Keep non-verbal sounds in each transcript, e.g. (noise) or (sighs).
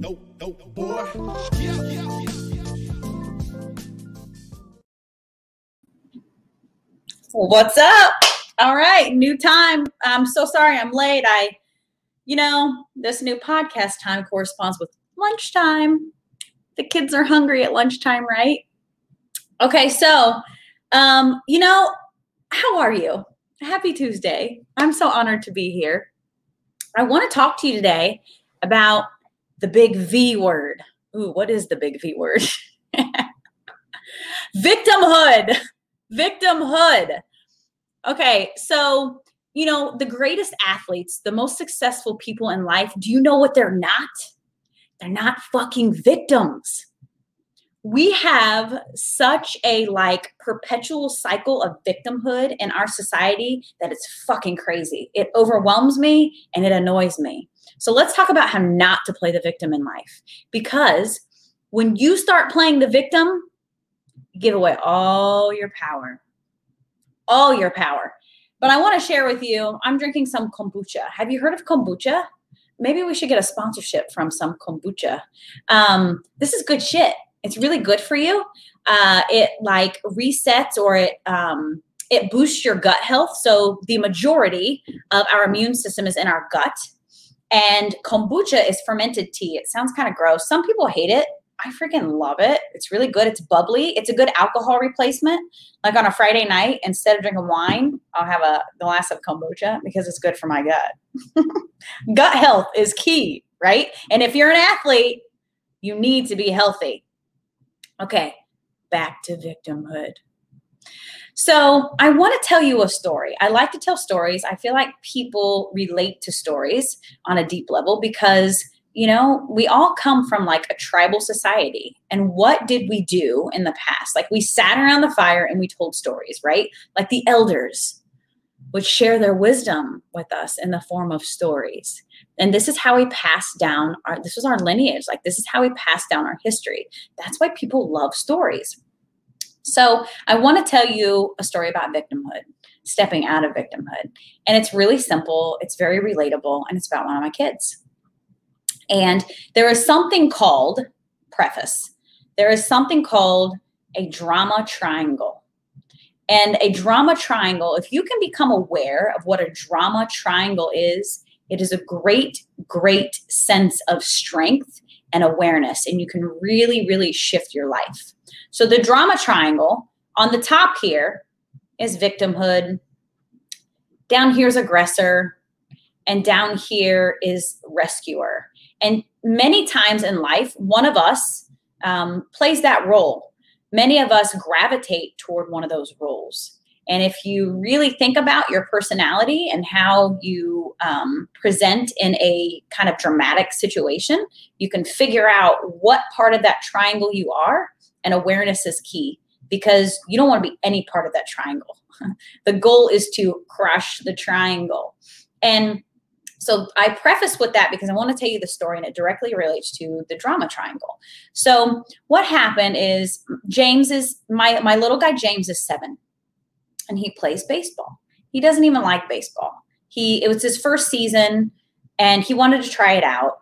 Dope, dope, boy. Yeah, yeah, yeah. What's up? All right, new time. I'm so sorry I'm late. I, you know, this new podcast time corresponds with lunchtime. The kids are hungry at lunchtime, right? Okay, so, um, you know, how are you? Happy Tuesday. I'm so honored to be here. I want to talk to you today about the big V word. Ooh, what is the big V word? (laughs) Victimhood victimhood. Okay, so you know, the greatest athletes, the most successful people in life, do you know what they're not? They're not fucking victims. We have such a like perpetual cycle of victimhood in our society that it's fucking crazy. It overwhelms me and it annoys me. So let's talk about how not to play the victim in life. Because when you start playing the victim, give away all your power. All your power. But I want to share with you, I'm drinking some kombucha. Have you heard of kombucha? Maybe we should get a sponsorship from some kombucha. Um, this is good shit. It's really good for you. Uh, it like resets or it um, it boosts your gut health. So the majority of our immune system is in our gut. And kombucha is fermented tea. It sounds kind of gross. Some people hate it. I freaking love it. It's really good. It's bubbly. It's a good alcohol replacement. Like on a Friday night, instead of drinking wine, I'll have a glass of kombucha because it's good for my gut. (laughs) gut health is key, right? And if you're an athlete, you need to be healthy. Okay, back to victimhood. So, I want to tell you a story. I like to tell stories. I feel like people relate to stories on a deep level because you know, we all come from like a tribal society. And what did we do in the past? Like we sat around the fire and we told stories, right? Like the elders would share their wisdom with us in the form of stories. And this is how we pass down our this was our lineage. Like this is how we pass down our history. That's why people love stories. So, I want to tell you a story about victimhood, stepping out of victimhood. And it's really simple, it's very relatable, and it's about one of my kids. And there is something called, preface, there is something called a drama triangle. And a drama triangle, if you can become aware of what a drama triangle is, it is a great, great sense of strength and awareness. And you can really, really shift your life. So the drama triangle on the top here is victimhood. Down here is aggressor. And down here is rescuer. And many times in life, one of us um, plays that role. Many of us gravitate toward one of those roles. And if you really think about your personality and how you um, present in a kind of dramatic situation, you can figure out what part of that triangle you are. And awareness is key because you don't want to be any part of that triangle. (laughs) the goal is to crush the triangle. And so I preface with that because I want to tell you the story and it directly relates to the drama triangle. So what happened is James is my my little guy James is 7 and he plays baseball. He doesn't even like baseball. He it was his first season and he wanted to try it out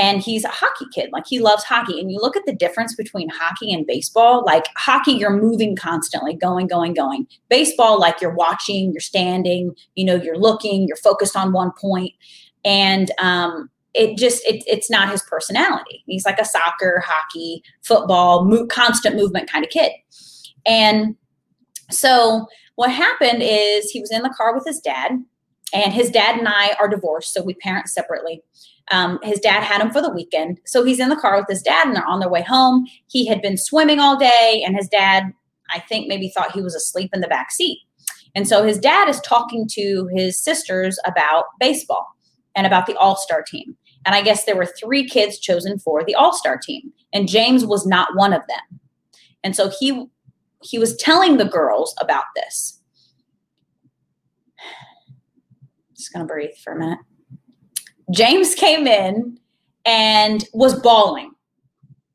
and he's a hockey kid like he loves hockey and you look at the difference between hockey and baseball like hockey you're moving constantly going going going. Baseball like you're watching you're standing you know you're looking you're focused on one point and um it just it, it's not his personality. He's like a soccer hockey football mo- constant movement kind of kid. And so what happened is he was in the car with his dad and his dad and i are divorced so we parent separately um, his dad had him for the weekend. So he's in the car with his dad and they're on their way home. He had been swimming all day, and his dad, I think, maybe thought he was asleep in the back seat. And so his dad is talking to his sisters about baseball and about the all star team. And I guess there were three kids chosen for the all star team, and James was not one of them. And so he he was telling the girls about this. (sighs) Just gonna breathe for a minute. James came in and was bawling.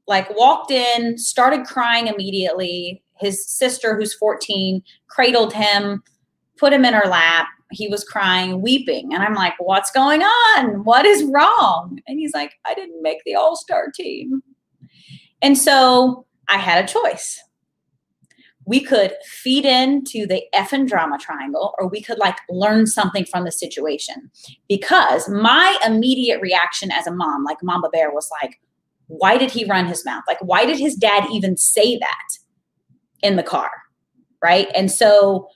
Like walked in, started crying immediately. His sister, who's 14, cradled him, put him in her lap. He was crying, weeping. And I'm like, What's going on? What is wrong? And he's like, I didn't make the all star team. And so I had a choice. We could feed into the F and drama triangle, or we could like learn something from the situation. Because my immediate reaction as a mom, like Mama Bear, was like, why did he run his mouth? Like, why did his dad even say that in the car? Right. And so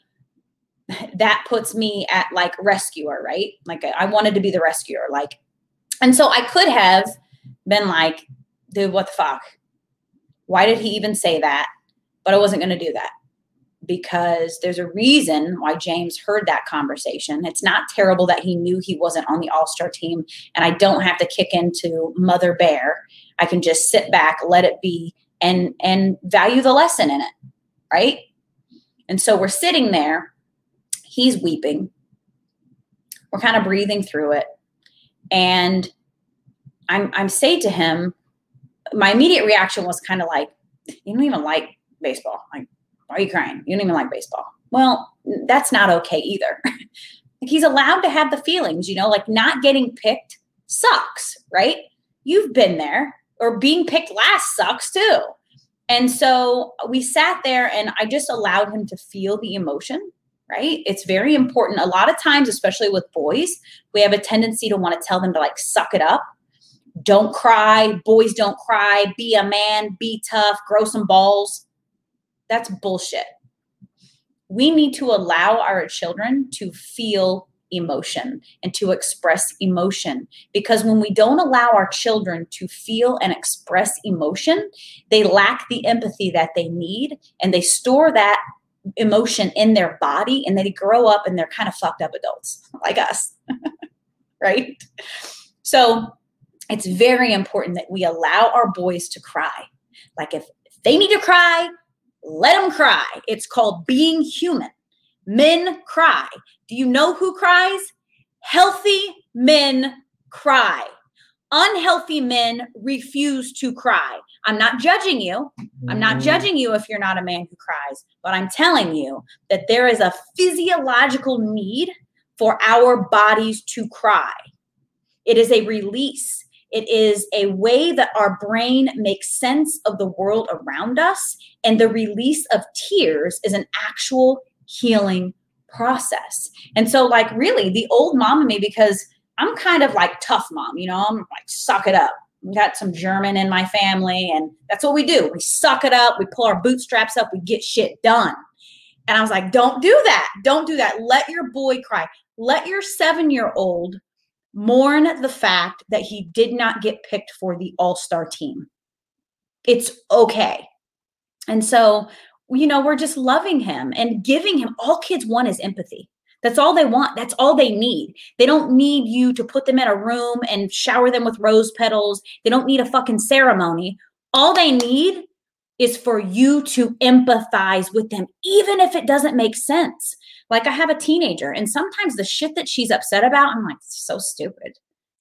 that puts me at like rescuer, right? Like, I wanted to be the rescuer. Like, and so I could have been like, dude, what the fuck? Why did he even say that? But I wasn't going to do that because there's a reason why James heard that conversation. It's not terrible that he knew he wasn't on the All Star team, and I don't have to kick into Mother Bear. I can just sit back, let it be, and and value the lesson in it, right? And so we're sitting there. He's weeping. We're kind of breathing through it, and I'm I'm saying to him, my immediate reaction was kind of like, you don't even like baseball. Like, why are you crying? You don't even like baseball. Well, that's not okay either. (laughs) like He's allowed to have the feelings, you know, like not getting picked sucks, right? You've been there, or being picked last sucks too. And so we sat there and I just allowed him to feel the emotion, right? It's very important. A lot of times, especially with boys, we have a tendency to want to tell them to like suck it up don't cry, boys don't cry, be a man, be tough, grow some balls. That's bullshit. We need to allow our children to feel emotion and to express emotion because when we don't allow our children to feel and express emotion, they lack the empathy that they need and they store that emotion in their body and they grow up and they're kind of fucked up adults (laughs) like us. (laughs) right? So, it's very important that we allow our boys to cry. Like if they need to cry, let them cry. It's called being human. Men cry. Do you know who cries? Healthy men cry. Unhealthy men refuse to cry. I'm not judging you. I'm not mm. judging you if you're not a man who cries, but I'm telling you that there is a physiological need for our bodies to cry. It is a release. It is a way that our brain makes sense of the world around us. And the release of tears is an actual healing process. And so, like, really, the old mom in me, because I'm kind of like tough mom, you know, I'm like, suck it up. We got some German in my family, and that's what we do. We suck it up, we pull our bootstraps up, we get shit done. And I was like, don't do that. Don't do that. Let your boy cry. Let your seven year old mourn the fact that he did not get picked for the all star team. It's okay. And so, you know, we're just loving him and giving him all kids want is empathy. That's all they want. That's all they need. They don't need you to put them in a room and shower them with rose petals. They don't need a fucking ceremony. All they need is for you to empathize with them, even if it doesn't make sense. Like I have a teenager, and sometimes the shit that she's upset about, I'm like, so stupid.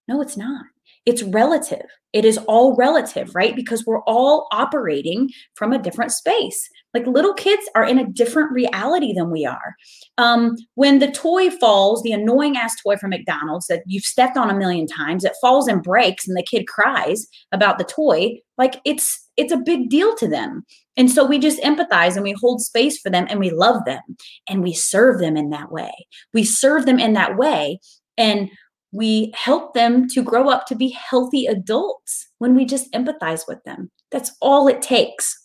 No, it's not. It's relative. It is all relative, right? Because we're all operating from a different space. Like little kids are in a different reality than we are. Um, when the toy falls, the annoying ass toy from McDonald's that you've stepped on a million times, it falls and breaks, and the kid cries about the toy. Like it's it's a big deal to them. And so we just empathize and we hold space for them and we love them and we serve them in that way. We serve them in that way and we help them to grow up to be healthy adults when we just empathize with them. That's all it takes.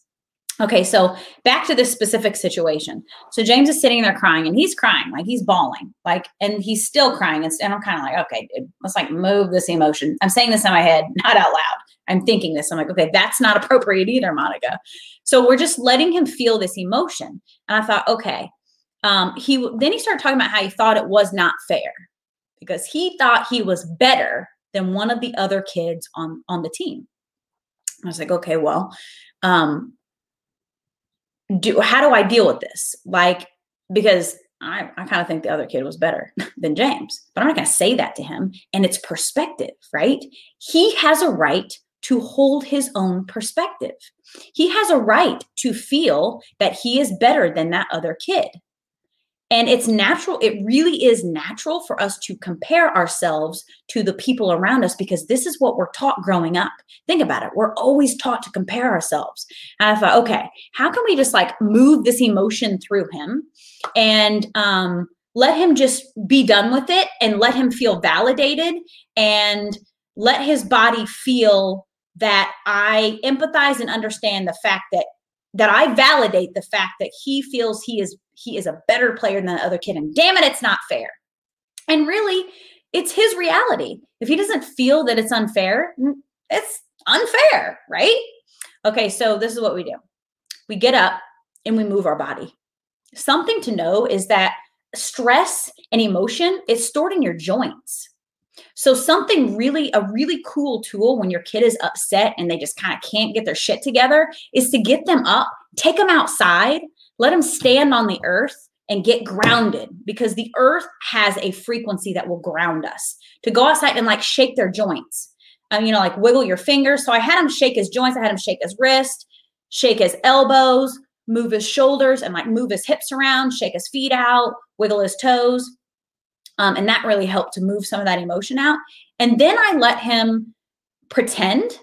Okay, so back to this specific situation. So James is sitting there crying and he's crying, like he's bawling, like, and he's still crying. And, and I'm kind of like, okay, dude, let's like move this emotion. I'm saying this in my head, (laughs) not out loud. I'm thinking this. I'm like, okay, that's not appropriate either, Monica. So we're just letting him feel this emotion. And I thought, okay. Um, he then he started talking about how he thought it was not fair because he thought he was better than one of the other kids on on the team. I was like, okay, well, um, do how do I deal with this? Like, because I, I kind of think the other kid was better (laughs) than James, but I'm not going to say that to him. And it's perspective, right? He has a right to hold his own perspective. He has a right to feel that he is better than that other kid. And it's natural, it really is natural for us to compare ourselves to the people around us because this is what we're taught growing up. Think about it. We're always taught to compare ourselves. And I thought, okay, how can we just like move this emotion through him and um, let him just be done with it and let him feel validated and let his body feel that I empathize and understand the fact that that I validate the fact that he feels he is he is a better player than the other kid and damn it it's not fair. And really it's his reality. If he doesn't feel that it's unfair it's unfair right? Okay so this is what we do. We get up and we move our body. Something to know is that stress and emotion is stored in your joints so something really a really cool tool when your kid is upset and they just kind of can't get their shit together is to get them up take them outside let them stand on the earth and get grounded because the earth has a frequency that will ground us. To go outside and like shake their joints, um, you know, like wiggle your fingers. So I had him shake his joints, I had him shake his wrist, shake his elbows, move his shoulders, and like move his hips around, shake his feet out, wiggle his toes. Um, and that really helped to move some of that emotion out. And then I let him pretend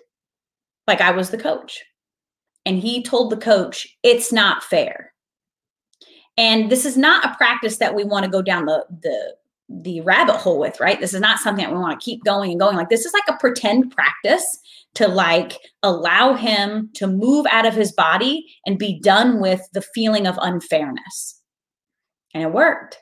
like I was the coach. And he told the coach, it's not fair and this is not a practice that we want to go down the the the rabbit hole with, right? This is not something that we want to keep going and going. Like this is like a pretend practice to like allow him to move out of his body and be done with the feeling of unfairness. And it worked.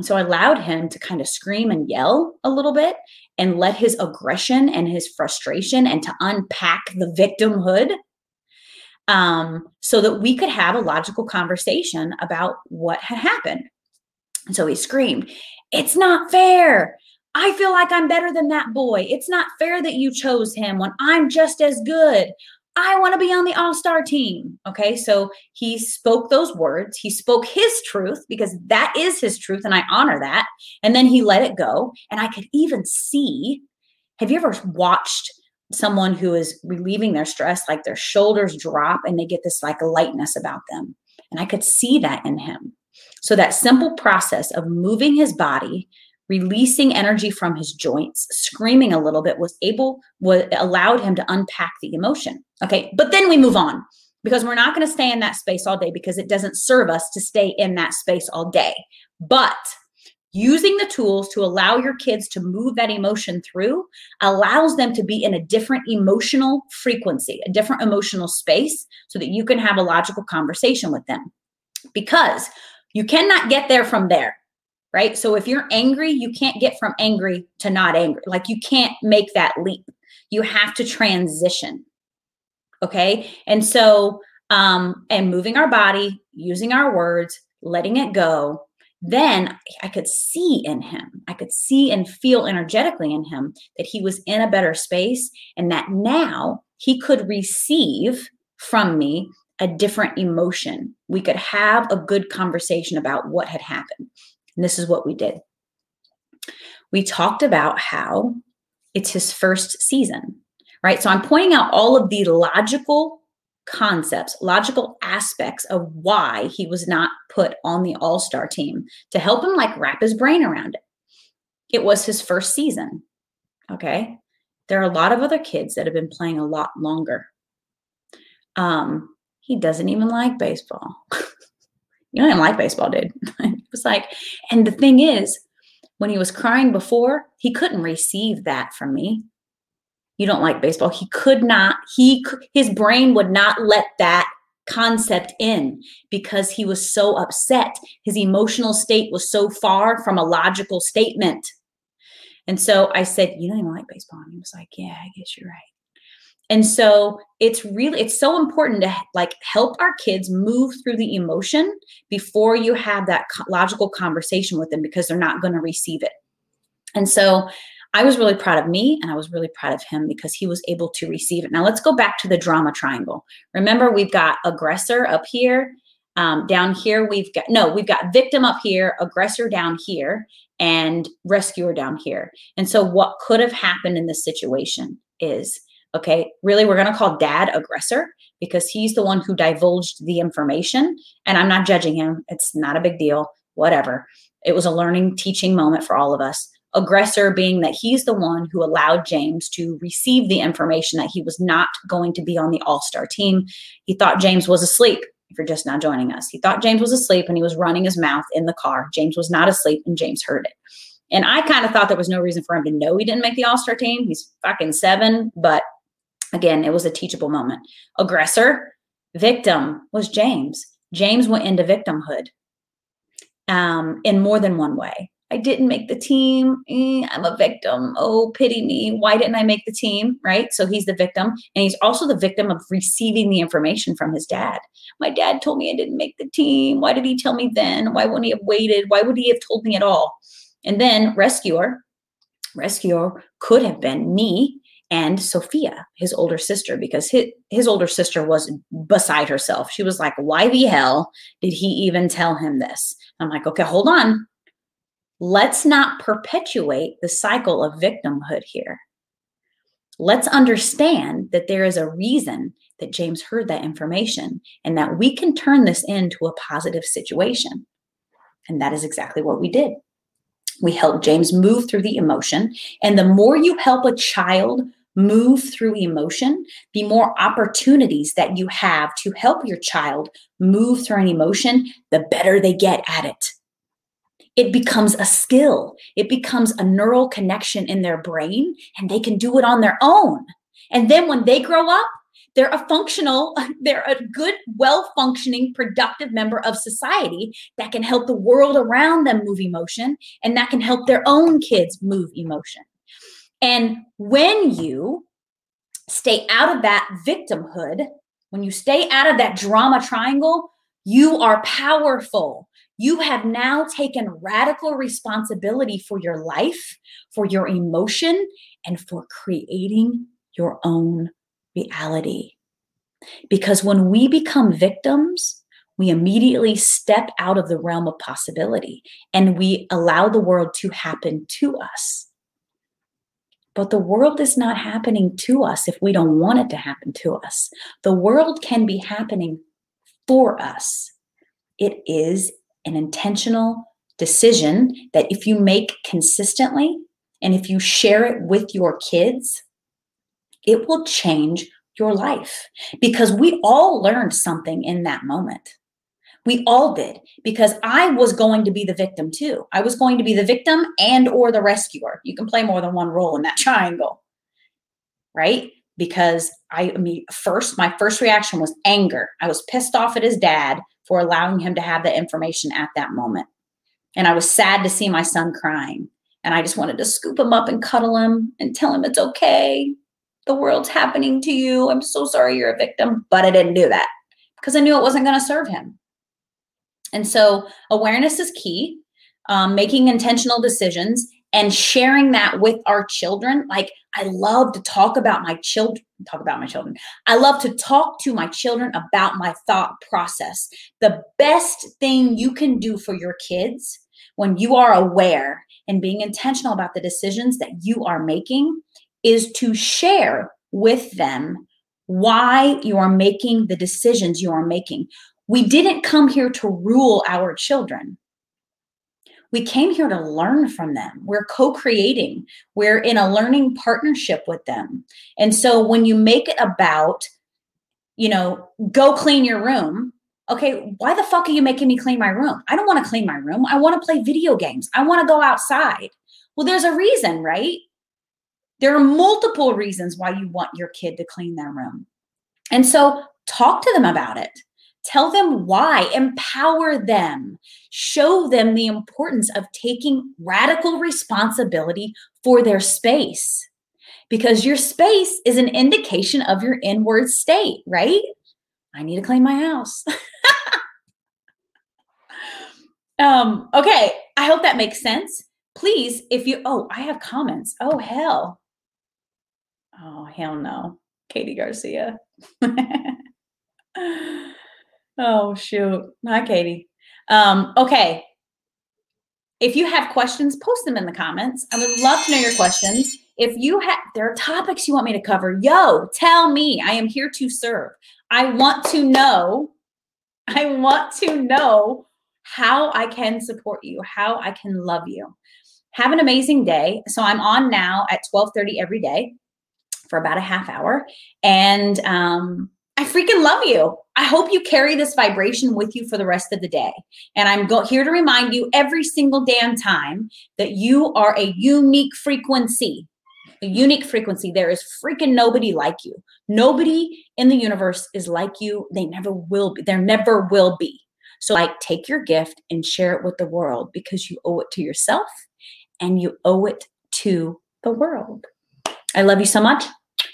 And so I allowed him to kind of scream and yell a little bit and let his aggression and his frustration and to unpack the victimhood um, so that we could have a logical conversation about what had happened. And so he screamed, It's not fair. I feel like I'm better than that boy. It's not fair that you chose him when I'm just as good. I want to be on the all star team. Okay. So he spoke those words. He spoke his truth because that is his truth. And I honor that. And then he let it go. And I could even see have you ever watched someone who is relieving their stress, like their shoulders drop and they get this like lightness about them. And I could see that in him. So that simple process of moving his body, releasing energy from his joints, screaming a little bit was able was allowed him to unpack the emotion. Okay, but then we move on because we're not going to stay in that space all day because it doesn't serve us to stay in that space all day. But using the tools to allow your kids to move that emotion through allows them to be in a different emotional frequency, a different emotional space, so that you can have a logical conversation with them. Because you cannot get there from there, right? So if you're angry, you can't get from angry to not angry. Like you can't make that leap. You have to transition. Okay. And so, um, and moving our body, using our words, letting it go, then I could see in him, I could see and feel energetically in him that he was in a better space and that now he could receive from me a different emotion. We could have a good conversation about what had happened. And this is what we did. We talked about how it's his first season, right? So I'm pointing out all of the logical concepts, logical aspects of why he was not put on the all star team to help him like wrap his brain around it. It was his first season. Okay. There are a lot of other kids that have been playing a lot longer. Um, he doesn't even like baseball. (laughs) you don't even like baseball, dude. (laughs) it was like, and the thing is, when he was crying before, he couldn't receive that from me you don't like baseball. He could not, he, his brain would not let that concept in because he was so upset. His emotional state was so far from a logical statement. And so I said, You don't even like baseball. And he was like, Yeah, I guess you're right. And so it's really it's so important to like help our kids move through the emotion before you have that logical conversation with them because they're not going to receive it. And so I was really proud of me and I was really proud of him because he was able to receive it. Now let's go back to the drama triangle. Remember, we've got aggressor up here Um, down here, we've got no, we've got victim up here, aggressor down here, and rescuer down here. And so, what could have happened in this situation is okay, really, we're going to call dad aggressor because he's the one who divulged the information. And I'm not judging him, it's not a big deal, whatever. It was a learning, teaching moment for all of us. Aggressor being that he's the one who allowed James to receive the information that he was not going to be on the all star team. He thought James was asleep. If you're just now joining us, he thought James was asleep and he was running his mouth in the car. James was not asleep and James heard it. And I kind of thought there was no reason for him to know he didn't make the all star team. He's fucking seven, but again, it was a teachable moment. Aggressor, victim was James. James went into victimhood um, in more than one way. I didn't make the team. Eh, I'm a victim. Oh, pity me. Why didn't I make the team? Right. So he's the victim. And he's also the victim of receiving the information from his dad. My dad told me I didn't make the team. Why did he tell me then? Why wouldn't he have waited? Why would he have told me at all? And then rescuer, rescuer could have been me and Sophia, his older sister, because his, his older sister was beside herself. She was like, Why the hell did he even tell him this? I'm like, Okay, hold on. Let's not perpetuate the cycle of victimhood here. Let's understand that there is a reason that James heard that information and that we can turn this into a positive situation. And that is exactly what we did. We helped James move through the emotion. And the more you help a child move through emotion, the more opportunities that you have to help your child move through an emotion, the better they get at it. It becomes a skill, it becomes a neural connection in their brain, and they can do it on their own. And then when they grow up, they're a functional, (laughs) they're a good, well functioning, productive member of society that can help the world around them move emotion and that can help their own kids move emotion. And when you stay out of that victimhood, when you stay out of that drama triangle, you are powerful. You have now taken radical responsibility for your life, for your emotion, and for creating your own reality. Because when we become victims, we immediately step out of the realm of possibility and we allow the world to happen to us. But the world is not happening to us if we don't want it to happen to us. The world can be happening for us. It is an intentional decision that if you make consistently and if you share it with your kids, it will change your life because we all learned something in that moment. We all did because I was going to be the victim too. I was going to be the victim and or the rescuer. You can play more than one role in that (laughs) triangle. Right? Because I, I mean first my first reaction was anger. I was pissed off at his dad for allowing him to have the information at that moment. And I was sad to see my son crying. And I just wanted to scoop him up and cuddle him and tell him it's okay. The world's happening to you. I'm so sorry you're a victim. But I didn't do that because I knew it wasn't going to serve him. And so awareness is key, um, making intentional decisions and sharing that with our children. Like I love to talk about my children, talk about my children. I love to talk to my children about my thought process. The best thing you can do for your kids when you are aware and being intentional about the decisions that you are making is to share with them why you are making the decisions you are making. We didn't come here to rule our children. We came here to learn from them. We're co creating, we're in a learning partnership with them. And so when you make it about, you know, go clean your room, okay, why the fuck are you making me clean my room? I don't want to clean my room. I want to play video games. I want to go outside. Well, there's a reason, right? There are multiple reasons why you want your kid to clean their room. And so talk to them about it. Tell them why, empower them, show them the importance of taking radical responsibility for their space. Because your space is an indication of your inward state, right? I need to clean my house. (laughs) um, okay, I hope that makes sense. Please, if you, oh, I have comments. Oh, hell. Oh, hell no. Katie Garcia. (laughs) Oh shoot. Hi, Katie. Um, okay. If you have questions, post them in the comments. I would love to know your questions. If you have there are topics you want me to cover, yo, tell me. I am here to serve. I want to know. I want to know how I can support you, how I can love you. Have an amazing day. So I'm on now at 12:30 every day for about a half hour. And um, I freaking love you. I hope you carry this vibration with you for the rest of the day. And I'm go- here to remind you every single damn time that you are a unique frequency. A unique frequency. There is freaking nobody like you. Nobody in the universe is like you. They never will be. There never will be. So, like, take your gift and share it with the world because you owe it to yourself and you owe it to the world. I love you so much.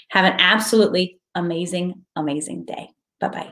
Have an absolutely amazing, amazing day. Bye bye.